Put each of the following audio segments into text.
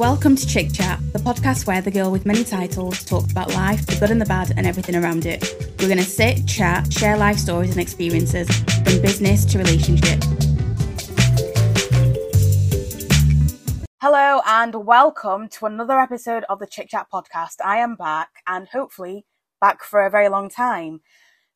Welcome to Chick Chat, the podcast where the girl with many titles talks about life, the good and the bad, and everything around it. We're going to sit, chat, share life stories and experiences, from business to relationship. Hello, and welcome to another episode of the Chick Chat podcast. I am back, and hopefully back for a very long time.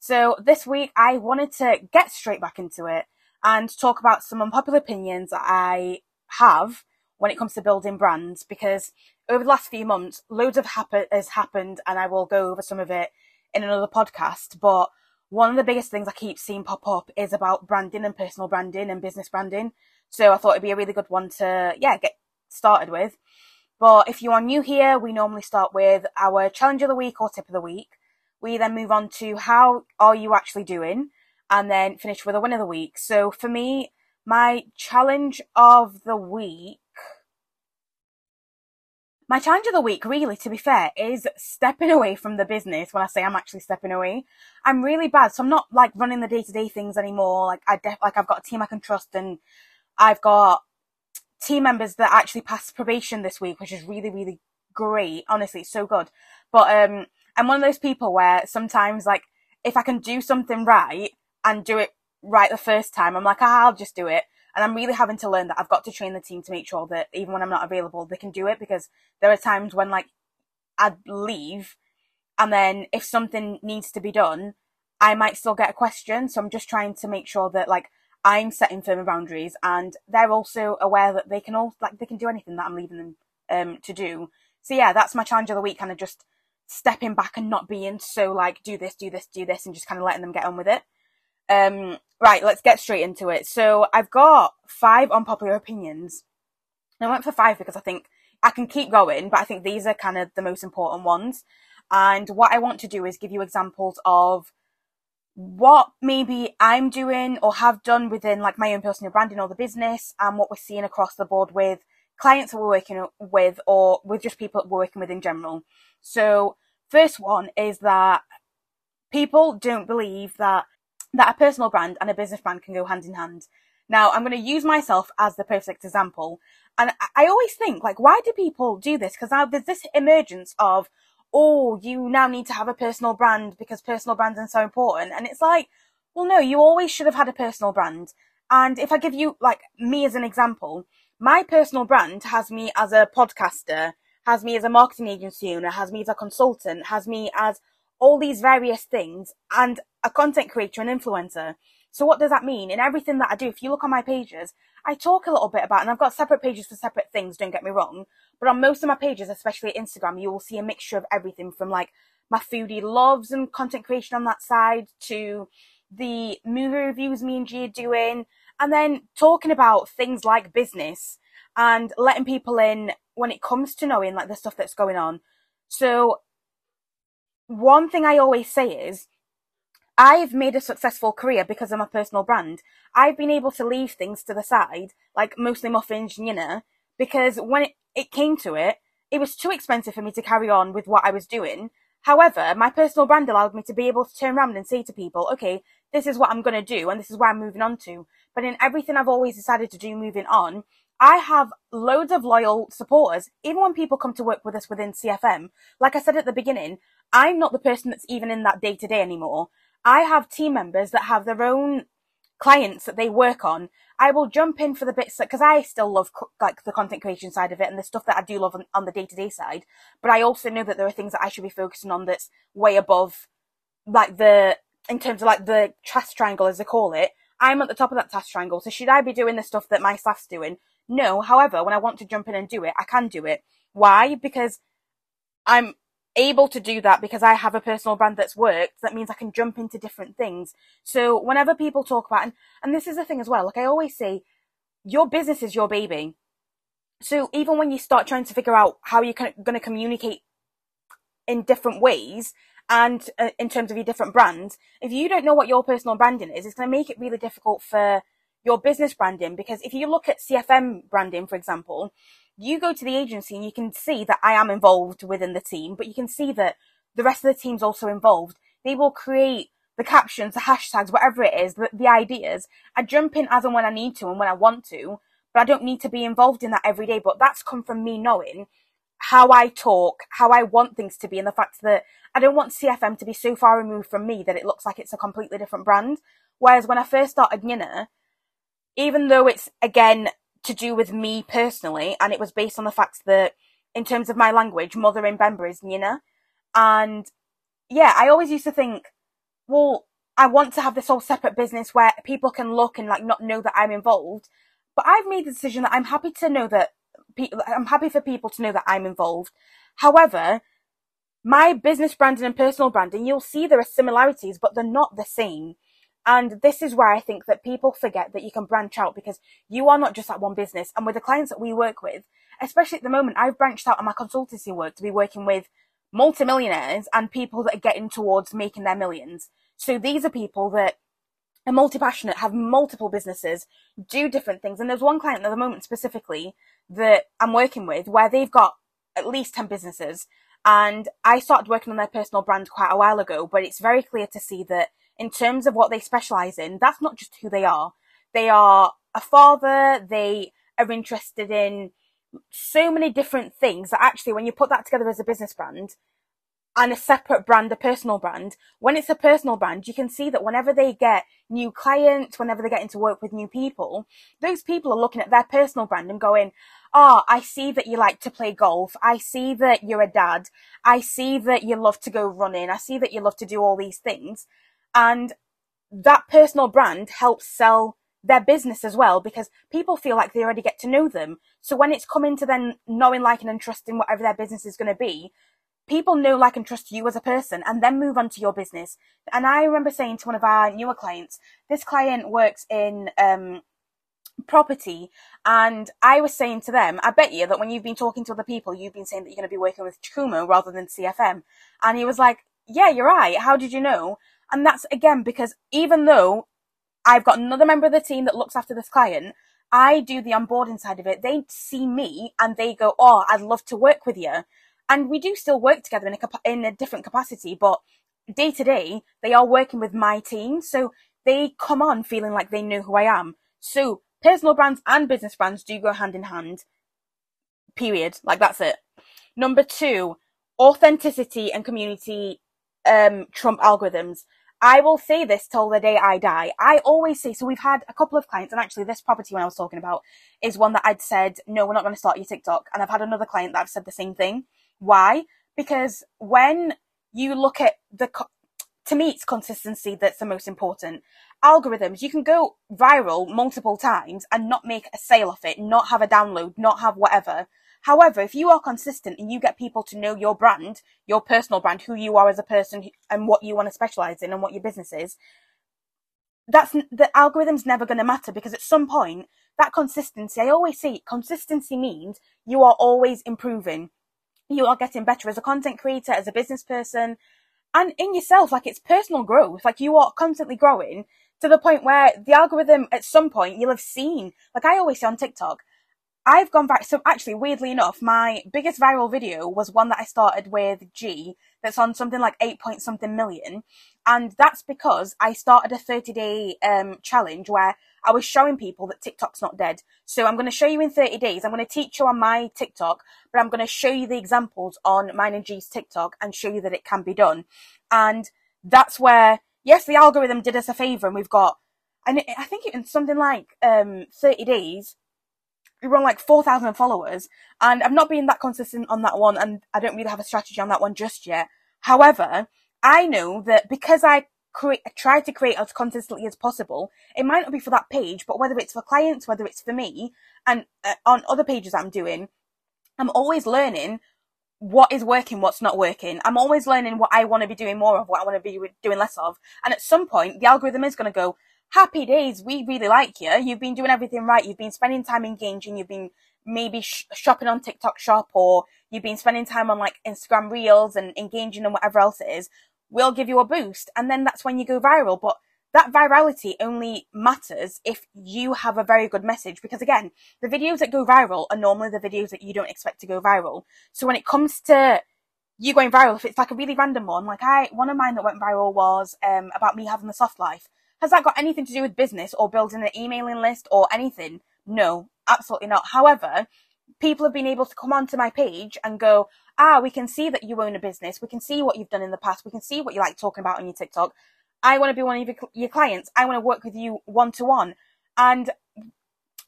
So, this week I wanted to get straight back into it and talk about some unpopular opinions that I have when it comes to building brands because over the last few months, loads of happen- has happened, and I will go over some of it in another podcast. But one of the biggest things I keep seeing pop up is about branding and personal branding and business branding. So I thought it'd be a really good one to, yeah, get started with. But if you are new here, we normally start with our challenge of the week or tip of the week. We then move on to how are you actually doing, and then finish with a win of the week. So for me, my challenge of the week my challenge of the week, really, to be fair, is stepping away from the business. When I say I'm actually stepping away, I'm really bad. So I'm not like running the day to day things anymore. Like I def- like I've got a team I can trust, and I've got team members that actually passed probation this week, which is really really great. Honestly, it's so good. But um, I'm one of those people where sometimes like if I can do something right and do it right the first time, I'm like, ah, I'll just do it. And I'm really having to learn that I've got to train the team to make sure that even when I'm not available, they can do it because there are times when like I'd leave and then if something needs to be done, I might still get a question. So I'm just trying to make sure that like I'm setting firmer boundaries and they're also aware that they can all like they can do anything that I'm leaving them um to do. So yeah, that's my challenge of the week, kind of just stepping back and not being so like do this, do this, do this, and just kind of letting them get on with it. Um, right, let's get straight into it. So I've got five unpopular opinions. I went for five because I think I can keep going, but I think these are kind of the most important ones. And what I want to do is give you examples of what maybe I'm doing or have done within like my own personal branding or the business and what we're seeing across the board with clients that we're working with or with just people that we're working with in general. So first one is that people don't believe that that a personal brand and a business brand can go hand in hand. Now, I'm going to use myself as the perfect example. And I always think, like, why do people do this? Because now there's this emergence of, oh, you now need to have a personal brand because personal brands are so important. And it's like, well, no, you always should have had a personal brand. And if I give you, like, me as an example, my personal brand has me as a podcaster, has me as a marketing agency owner, has me as a consultant, has me as all these various things and a content creator and influencer. So what does that mean? In everything that I do, if you look on my pages, I talk a little bit about, and I've got separate pages for separate things, don't get me wrong, but on most of my pages, especially Instagram, you will see a mixture of everything from like my foodie loves and content creation on that side to the movie reviews me and G are doing, and then talking about things like business and letting people in when it comes to knowing like the stuff that's going on. So one thing I always say is, I've made a successful career because of my personal brand. I've been able to leave things to the side, like mostly muffins, know, because when it, it came to it, it was too expensive for me to carry on with what I was doing. However, my personal brand allowed me to be able to turn around and say to people, okay, this is what I'm going to do and this is where I'm moving on to. But in everything I've always decided to do moving on, I have loads of loyal supporters. Even when people come to work with us within CFM, like I said at the beginning, I'm not the person that's even in that day to day anymore. I have team members that have their own clients that they work on. I will jump in for the bits that, because I still love like the content creation side of it and the stuff that I do love on, on the day to day side. But I also know that there are things that I should be focusing on that's way above like the in terms of like the task triangle as they call it. I'm at the top of that task triangle. So should I be doing the stuff that my staff's doing? No. However, when I want to jump in and do it, I can do it. Why? Because I'm able to do that because I have a personal brand that's worked. That means I can jump into different things. So whenever people talk about, and, and this is the thing as well, like I always say, your business is your baby. So even when you start trying to figure out how you're going to communicate in different ways and uh, in terms of your different brands, if you don't know what your personal branding is, it's going to make it really difficult for your business branding because if you look at CFM branding, for example, you go to the agency and you can see that I am involved within the team, but you can see that the rest of the team's also involved. They will create the captions, the hashtags, whatever it is, the, the ideas. I jump in as and when I need to and when I want to, but I don't need to be involved in that every day. But that's come from me knowing how I talk, how I want things to be, and the fact that I don't want CFM to be so far removed from me that it looks like it's a completely different brand. Whereas when I first started Nina, even though it's again to do with me personally, and it was based on the fact that in terms of my language, mother in Bemba is Nina. And yeah, I always used to think, well, I want to have this whole separate business where people can look and like not know that I'm involved. But I've made the decision that I'm happy to know that I'm happy for people to know that I'm involved. However, my business branding and personal branding, you'll see there are similarities, but they're not the same. And this is where I think that people forget that you can branch out because you are not just that one business. And with the clients that we work with, especially at the moment, I've branched out on my consultancy work to be working with multimillionaires and people that are getting towards making their millions. So these are people that are multi-passionate, have multiple businesses, do different things. And there's one client at the moment specifically that I'm working with where they've got at least 10 businesses. And I started working on their personal brand quite a while ago, but it's very clear to see that in terms of what they specialize in, that's not just who they are. They are a father, they are interested in so many different things that actually, when you put that together as a business brand and a separate brand, a personal brand, when it's a personal brand, you can see that whenever they get new clients, whenever they get into work with new people, those people are looking at their personal brand and going, Oh, I see that you like to play golf. I see that you're a dad. I see that you love to go running. I see that you love to do all these things. And that personal brand helps sell their business as well because people feel like they already get to know them. So when it's coming to then knowing, liking, and trusting whatever their business is going to be, people know, like, and trust you as a person and then move on to your business. And I remember saying to one of our newer clients, this client works in, um, property and I was saying to them, I bet you that when you've been talking to other people, you've been saying that you're going to be working with Kumu rather than CFM. And he was like, yeah, you're right. How did you know? And that's again because even though I've got another member of the team that looks after this client, I do the onboarding side of it. They see me and they go, "Oh, I'd love to work with you," and we do still work together in a in a different capacity, but day to day they are working with my team, so they come on feeling like they know who I am. So personal brands and business brands do go hand in hand. Period. Like that's it. Number two, authenticity and community um, trump algorithms. I will say this till the day I die. I always say, so we've had a couple of clients, and actually this property when I was talking about is one that I'd said, no, we're not going to start your TikTok. And I've had another client that I've said the same thing. Why? Because when you look at the, to me, it's consistency that's the most important. Algorithms, you can go viral multiple times and not make a sale of it, not have a download, not have whatever. However, if you are consistent and you get people to know your brand, your personal brand, who you are as a person and what you want to specialize in and what your business is, that's the algorithm's never going to matter because at some point that consistency, I always say consistency means you are always improving. You are getting better as a content creator, as a business person, and in yourself. Like it's personal growth. Like you are constantly growing to the point where the algorithm at some point you'll have seen, like I always say on TikTok, I've gone back. So actually, weirdly enough, my biggest viral video was one that I started with G that's on something like eight point something million. And that's because I started a 30 day um, challenge where I was showing people that TikTok's not dead. So I'm going to show you in 30 days. I'm going to teach you on my TikTok, but I'm going to show you the examples on mine and G's TikTok and show you that it can be done. And that's where, yes, the algorithm did us a favor and we've got, and I think it's something like um, 30 days we run like 4,000 followers and I've not been that consistent on that one and I don't really have a strategy on that one just yet. However, I know that because I create, try to create as consistently as possible, it might not be for that page, but whether it's for clients, whether it's for me and uh, on other pages I'm doing, I'm always learning what is working, what's not working. I'm always learning what I want to be doing more of, what I want to be doing less of. And at some point, the algorithm is going to go, happy days. We really like you. You've been doing everything right. You've been spending time engaging. You've been maybe sh- shopping on TikTok shop or you've been spending time on like Instagram reels and engaging and whatever else it is. We'll give you a boost. And then that's when you go viral. But that virality only matters if you have a very good message because again, the videos that go viral are normally the videos that you don't expect to go viral. So when it comes to you going viral, if it's like a really random one, like I, one of mine that went viral was, um, about me having the soft life. Has that got anything to do with business or building an emailing list or anything? No, absolutely not. However, people have been able to come onto my page and go, ah, we can see that you own a business. We can see what you've done in the past. We can see what you like talking about on your TikTok. I want to be one of your clients. I want to work with you one to one. And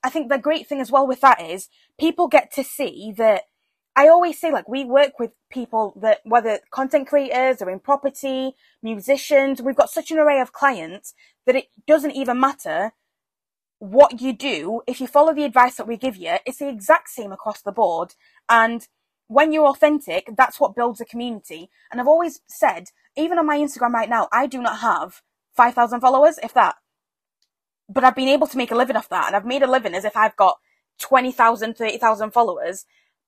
I think the great thing as well with that is people get to see that I always say like we work with people that whether content creators or in property, musicians, we've got such an array of clients that it doesn't even matter what you do. If you follow the advice that we give you, it's the exact same across the board. And when you're authentic, that's what builds a community. And I've always said, even on my Instagram right now, I do not have 5,000 followers, if that. But I've been able to make a living off that. And I've made a living as if I've got 20,000, 30,000 followers.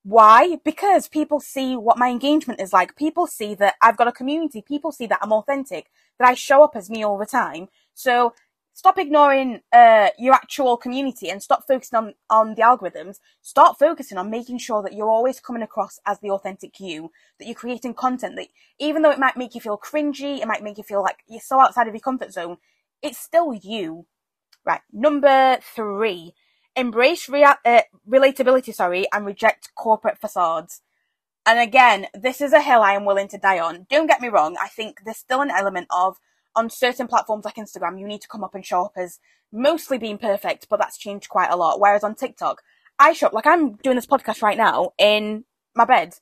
Why? Because people see what my engagement is like. People see that I've got a community. People see that I'm authentic, that I show up as me all the time. So stop ignoring uh, your actual community and stop focusing on, on the algorithms. Start focusing on making sure that you're always coming across as the authentic you, that you're creating content that even though it might make you feel cringy, it might make you feel like you're so outside of your comfort zone, it's still you. Right. Number three, embrace rea- uh, relatability, sorry, and reject corporate facades. And again, this is a hill I am willing to die on. Don't get me wrong. I think there's still an element of on certain platforms like Instagram, you need to come up and show up as mostly being perfect, but that's changed quite a lot. Whereas on TikTok, I show up like I'm doing this podcast right now in my bed.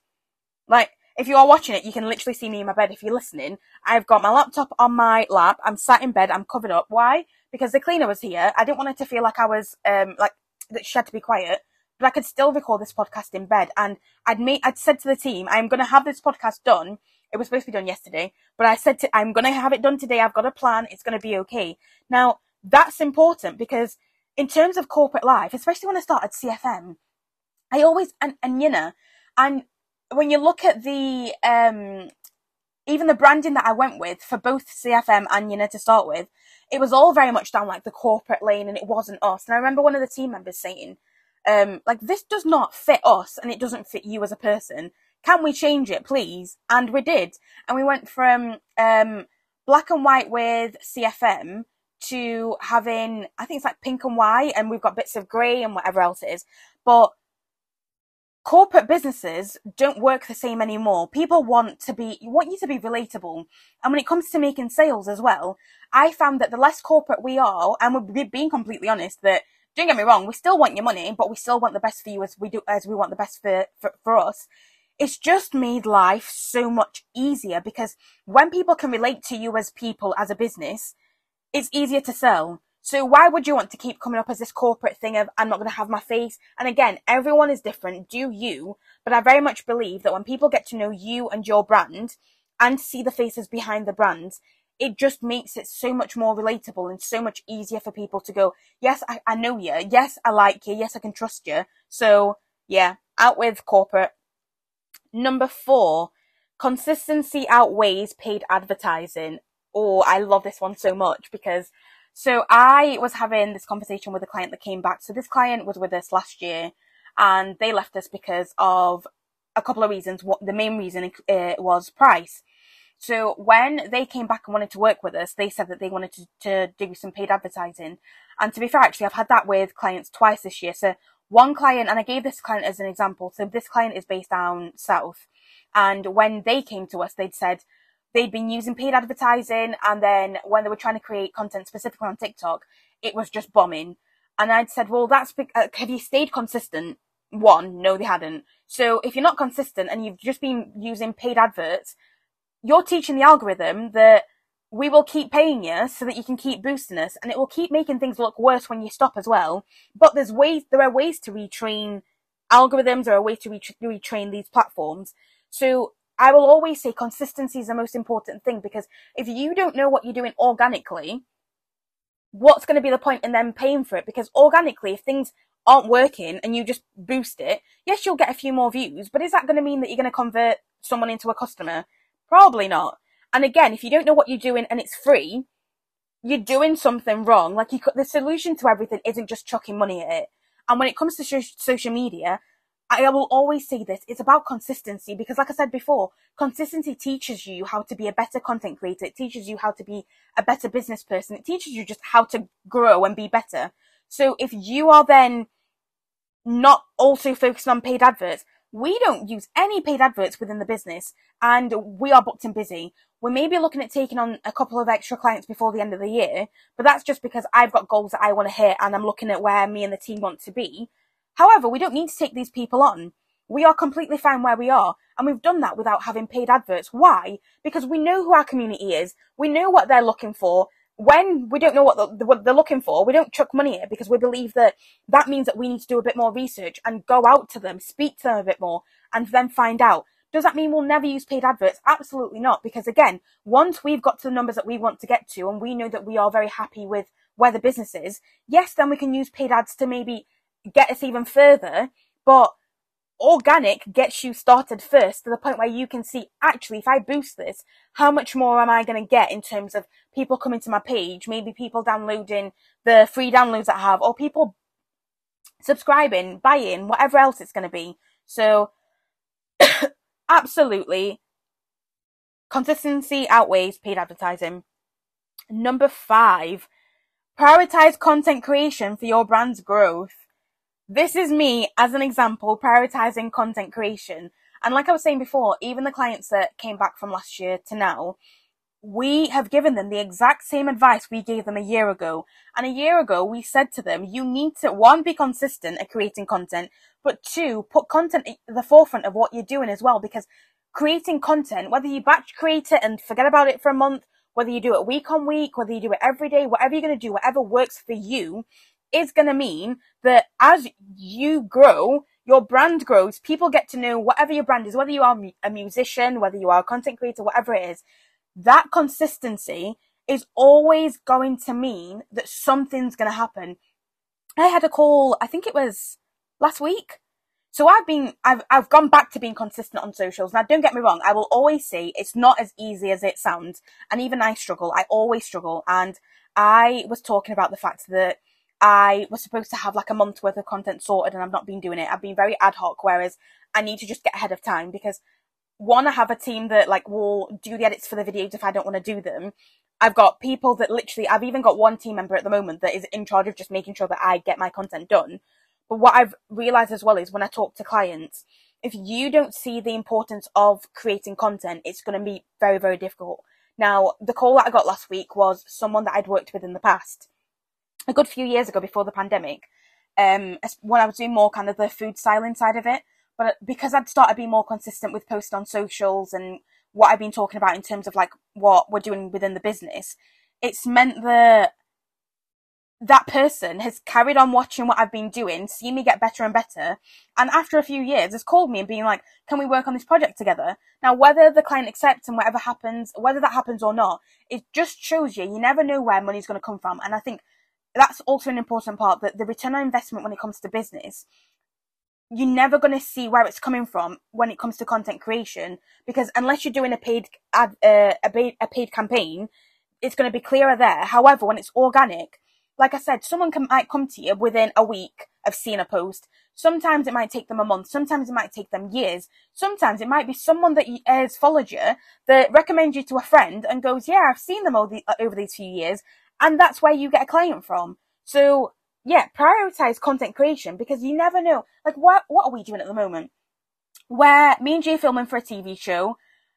Like, if you are watching it, you can literally see me in my bed. If you're listening, I've got my laptop on my lap. I'm sat in bed. I'm covered up. Why? Because the cleaner was here. I didn't want it to feel like I was, um, like, that she had to be quiet, but I could still record this podcast in bed. And I'd made, I'd said to the team, I'm going to have this podcast done it was supposed to be done yesterday, but I said to, I'm going to have it done today. I've got a plan. It's going to be okay. Now, that's important because in terms of corporate life, especially when I started CFM, I always, and, and you know, and when you look at the, um, even the branding that I went with for both CFM and Yina to start with, it was all very much down like the corporate lane and it wasn't us. And I remember one of the team members saying, um, like, this does not fit us and it doesn't fit you as a person can we change it, please? And we did. And we went from um, black and white with CFM to having, I think it's like pink and white, and we've got bits of grey and whatever else it is. But corporate businesses don't work the same anymore. People want to be, want you to be relatable. And when it comes to making sales as well, I found that the less corporate we are, and we're being completely honest, that don't get me wrong, we still want your money, but we still want the best for you as we do, as we want the best for, for, for us it's just made life so much easier because when people can relate to you as people, as a business, it's easier to sell. So why would you want to keep coming up as this corporate thing of I'm not going to have my face? And again, everyone is different. Do you? But I very much believe that when people get to know you and your brand and see the faces behind the brands, it just makes it so much more relatable and so much easier for people to go, yes, I, I know you. Yes, I like you. Yes, I can trust you. So yeah, out with corporate. Number four, consistency outweighs paid advertising. Oh, I love this one so much because so I was having this conversation with a client that came back. So this client was with us last year and they left us because of a couple of reasons. What the main reason uh, was price. So when they came back and wanted to work with us, they said that they wanted to, to do some paid advertising. And to be fair, actually, I've had that with clients twice this year. So one client, and I gave this client as an example. So this client is based down south. And when they came to us, they'd said they'd been using paid advertising. And then when they were trying to create content specifically on TikTok, it was just bombing. And I'd said, well, that's, uh, have you stayed consistent? One, no, they hadn't. So if you're not consistent and you've just been using paid adverts, you're teaching the algorithm that we will keep paying you so that you can keep boosting us and it will keep making things look worse when you stop as well. But there's ways, there are ways to retrain algorithms, there are ways to retrain these platforms. So I will always say consistency is the most important thing because if you don't know what you're doing organically, what's going to be the point in them paying for it? Because organically, if things aren't working and you just boost it, yes, you'll get a few more views, but is that going to mean that you're going to convert someone into a customer? Probably not. And again, if you don't know what you're doing and it's free, you're doing something wrong. Like you, the solution to everything isn't just chucking money at it. And when it comes to sh- social media, I will always say this, it's about consistency because like I said before, consistency teaches you how to be a better content creator. It teaches you how to be a better business person. It teaches you just how to grow and be better. So if you are then not also focusing on paid adverts. We don't use any paid adverts within the business and we are booked and busy. We may be looking at taking on a couple of extra clients before the end of the year, but that's just because I've got goals that I want to hit and I'm looking at where me and the team want to be. However, we don't need to take these people on. We are completely fine where we are, and we've done that without having paid adverts. Why? Because we know who our community is. We know what they're looking for. When we don't know what, the, what they're looking for, we don't chuck money at because we believe that that means that we need to do a bit more research and go out to them, speak to them a bit more, and then find out. Does that mean we'll never use paid adverts? Absolutely not. Because again, once we've got to the numbers that we want to get to and we know that we are very happy with where the business is, yes, then we can use paid ads to maybe get us even further. But organic gets you started first to the point where you can see actually if I boost this, how much more am I going to get in terms of people coming to my page, maybe people downloading the free downloads that I have, or people subscribing, buying, whatever else it's going to be. So absolutely consistency outweighs paid advertising. Number five, prioritize content creation for your brand's growth. This is me as an example prioritizing content creation. And like I was saying before, even the clients that came back from last year to now, we have given them the exact same advice we gave them a year ago. And a year ago, we said to them, you need to, one, be consistent at creating content, but two, put content at the forefront of what you're doing as well, because creating content, whether you batch create it and forget about it for a month, whether you do it week on week, whether you do it every day, whatever you're going to do, whatever works for you, is going to mean that as you grow, your brand grows, people get to know whatever your brand is, whether you are a musician, whether you are a content creator, whatever it is, that consistency is always going to mean that something's going to happen. I had a call, I think it was last week. So I've been, I've, I've gone back to being consistent on socials. Now don't get me wrong, I will always say it's not as easy as it sounds. And even I struggle. I always struggle. And I was talking about the fact that I was supposed to have like a month's worth of content sorted and I've not been doing it. I've been very ad hoc, whereas I need to just get ahead of time because one, I have a team that like will do the edits for the videos if I don't want to do them. I've got people that literally, I've even got one team member at the moment that is in charge of just making sure that I get my content done. But what I've realized as well is when I talk to clients, if you don't see the importance of creating content, it's going to be very, very difficult. Now, the call that I got last week was someone that I'd worked with in the past a good few years ago before the pandemic, um, when I was doing more kind of the food styling side of it. But because I'd started being more consistent with posting on socials and what I've been talking about in terms of like what we're doing within the business, it's meant that that person has carried on watching what I've been doing, seen me get better and better, and after a few years has called me and been like, can we work on this project together? Now, whether the client accepts and whatever happens, whether that happens or not, it just shows you, you never know where money's going to come from. And I think that's also an important part that the return on investment when it comes to business you're never going to see where it's coming from when it comes to content creation because unless you're doing a paid ad, uh, a paid a paid campaign it's going to be clearer there. However when it's organic like i said someone can, might come to you within a week of seeing a post. Sometimes it might take them a month. Sometimes it might take them years. Sometimes it might be someone that has followed you that recommends you to a friend and goes yeah i've seen them all the, over these few years and that's where you get a client from. So yeah, prioritize content creation because you never know. Like what what are we doing at the moment? Where me and G filming for a TV show.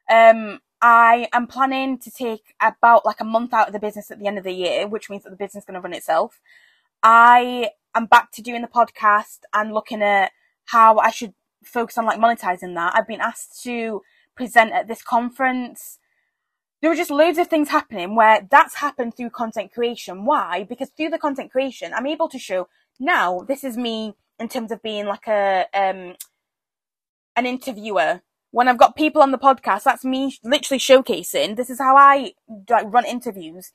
Um, I am planning to take about like a month out of the business at the end of the year, which means that the business is going to run itself. I am back to doing the podcast and looking at how I should focus on like monetizing that. I've been asked to present at this conference there were just loads of things happening where that's happened through content creation. Why? Because through the content creation, I'm able to show now this is me in terms of being like a um an interviewer. When I've got people on the podcast, that's me literally showcasing. This is how I like run interviews.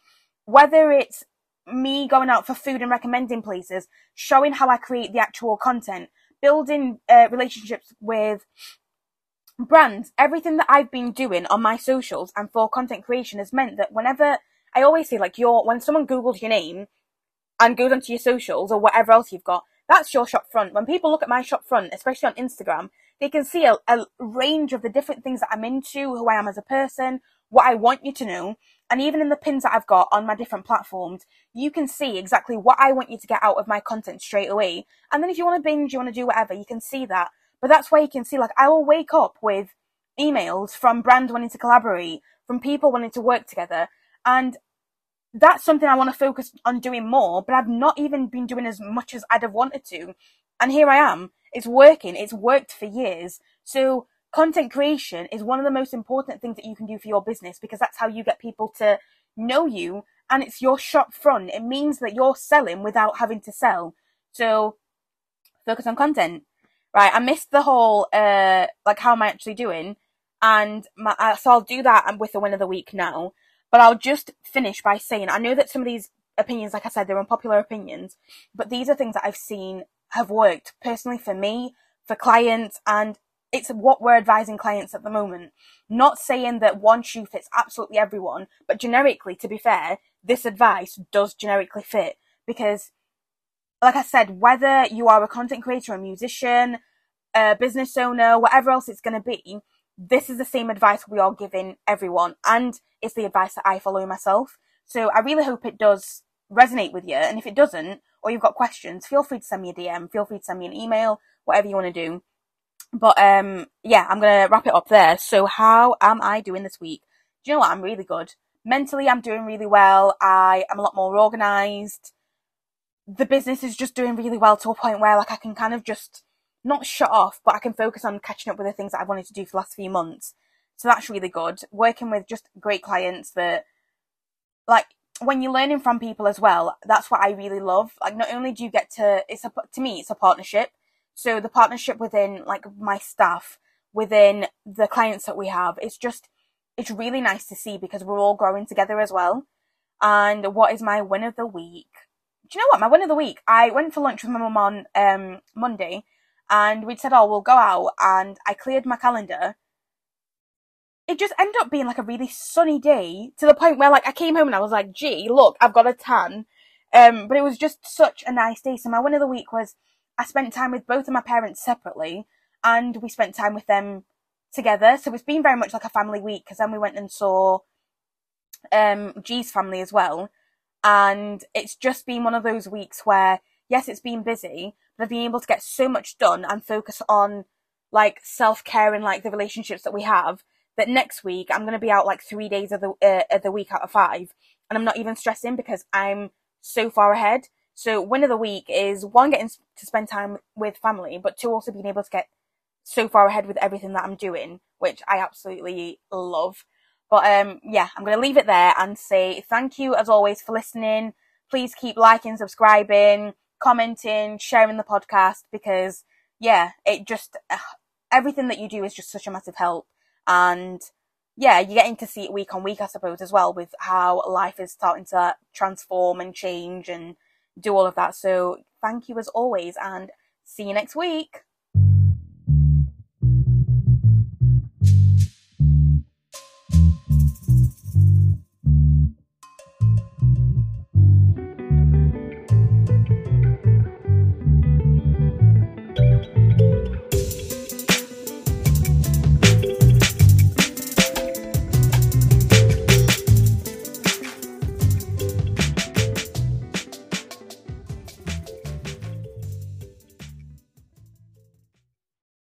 Whether it's me going out for food and recommending places, showing how I create the actual content, building uh, relationships with brands, everything that I've been doing on my socials and for content creation has meant that whenever I always say like your when someone Googles your name and goes onto your socials or whatever else you've got, that's your shop front. When people look at my shop front, especially on Instagram, they can see a, a range of the different things that I'm into, who I am as a person, what I want you to know. And even in the pins that I've got on my different platforms, you can see exactly what I want you to get out of my content straight away. And then if you want to binge, you want to do whatever, you can see that. But that's where you can see, like, I will wake up with emails from brands wanting to collaborate, from people wanting to work together. And that's something I want to focus on doing more, but I've not even been doing as much as I'd have wanted to. And here I am. It's working. It's worked for years. So content creation is one of the most important things that you can do for your business because that's how you get people to know you and it's your shop front. It means that you're selling without having to sell. So focus on content. Right, I missed the whole uh like how am I actually doing? And my, uh, so I'll do that I'm with the win of the week now. But I'll just finish by saying I know that some of these opinions, like I said, they're unpopular opinions, but these are things that I've seen have worked personally for me, for clients, and it's what we're advising clients at the moment. Not saying that one shoe fits absolutely everyone, but generically, to be fair, this advice does generically fit because, like I said, whether you are a content creator, a musician, a business owner, whatever else it's going to be, this is the same advice we are giving everyone, and it's the advice that I follow myself. So I really hope it does resonate with you. And if it doesn't, or you've got questions, feel free to send me a DM, feel free to send me an email, whatever you want to do. But um, yeah, I'm gonna wrap it up there. So how am I doing this week? Do you know what? I'm really good. Mentally, I'm doing really well. I am a lot more organized. The business is just doing really well to a point where like I can kind of just not shut off, but I can focus on catching up with the things that I wanted to do for the last few months. So that's really good. Working with just great clients that like when you're learning from people as well, that's what I really love. Like not only do you get to it's a to me it's a partnership so the partnership within like my staff, within the clients that we have, it's just, it's really nice to see because we're all growing together as well. And what is my win of the week? Do you know what? My win of the week, I went for lunch with my mum on um, Monday and we'd said, oh, we'll go out and I cleared my calendar. It just ended up being like a really sunny day to the point where like I came home and I was like, gee, look, I've got a tan. Um, but it was just such a nice day. So my win of the week was I spent time with both of my parents separately and we spent time with them together. So it's been very much like a family week because then we went and saw um G's family as well. And it's just been one of those weeks where, yes, it's been busy, but I've been able to get so much done and focus on like self care and like the relationships that we have. That next week I'm going to be out like three days of the uh, of the week out of five, and I'm not even stressing because I'm so far ahead. So win of the week is one getting to spend time with family, but two also being able to get so far ahead with everything that I'm doing, which I absolutely love. But um, yeah, I'm going to leave it there and say thank you as always for listening. Please keep liking, subscribing, commenting, sharing the podcast because yeah, it just everything that you do is just such a massive help. And yeah, you're getting to see it week on week, I suppose, as well, with how life is starting to transform and change and do all of that. So thank you as always and see you next week.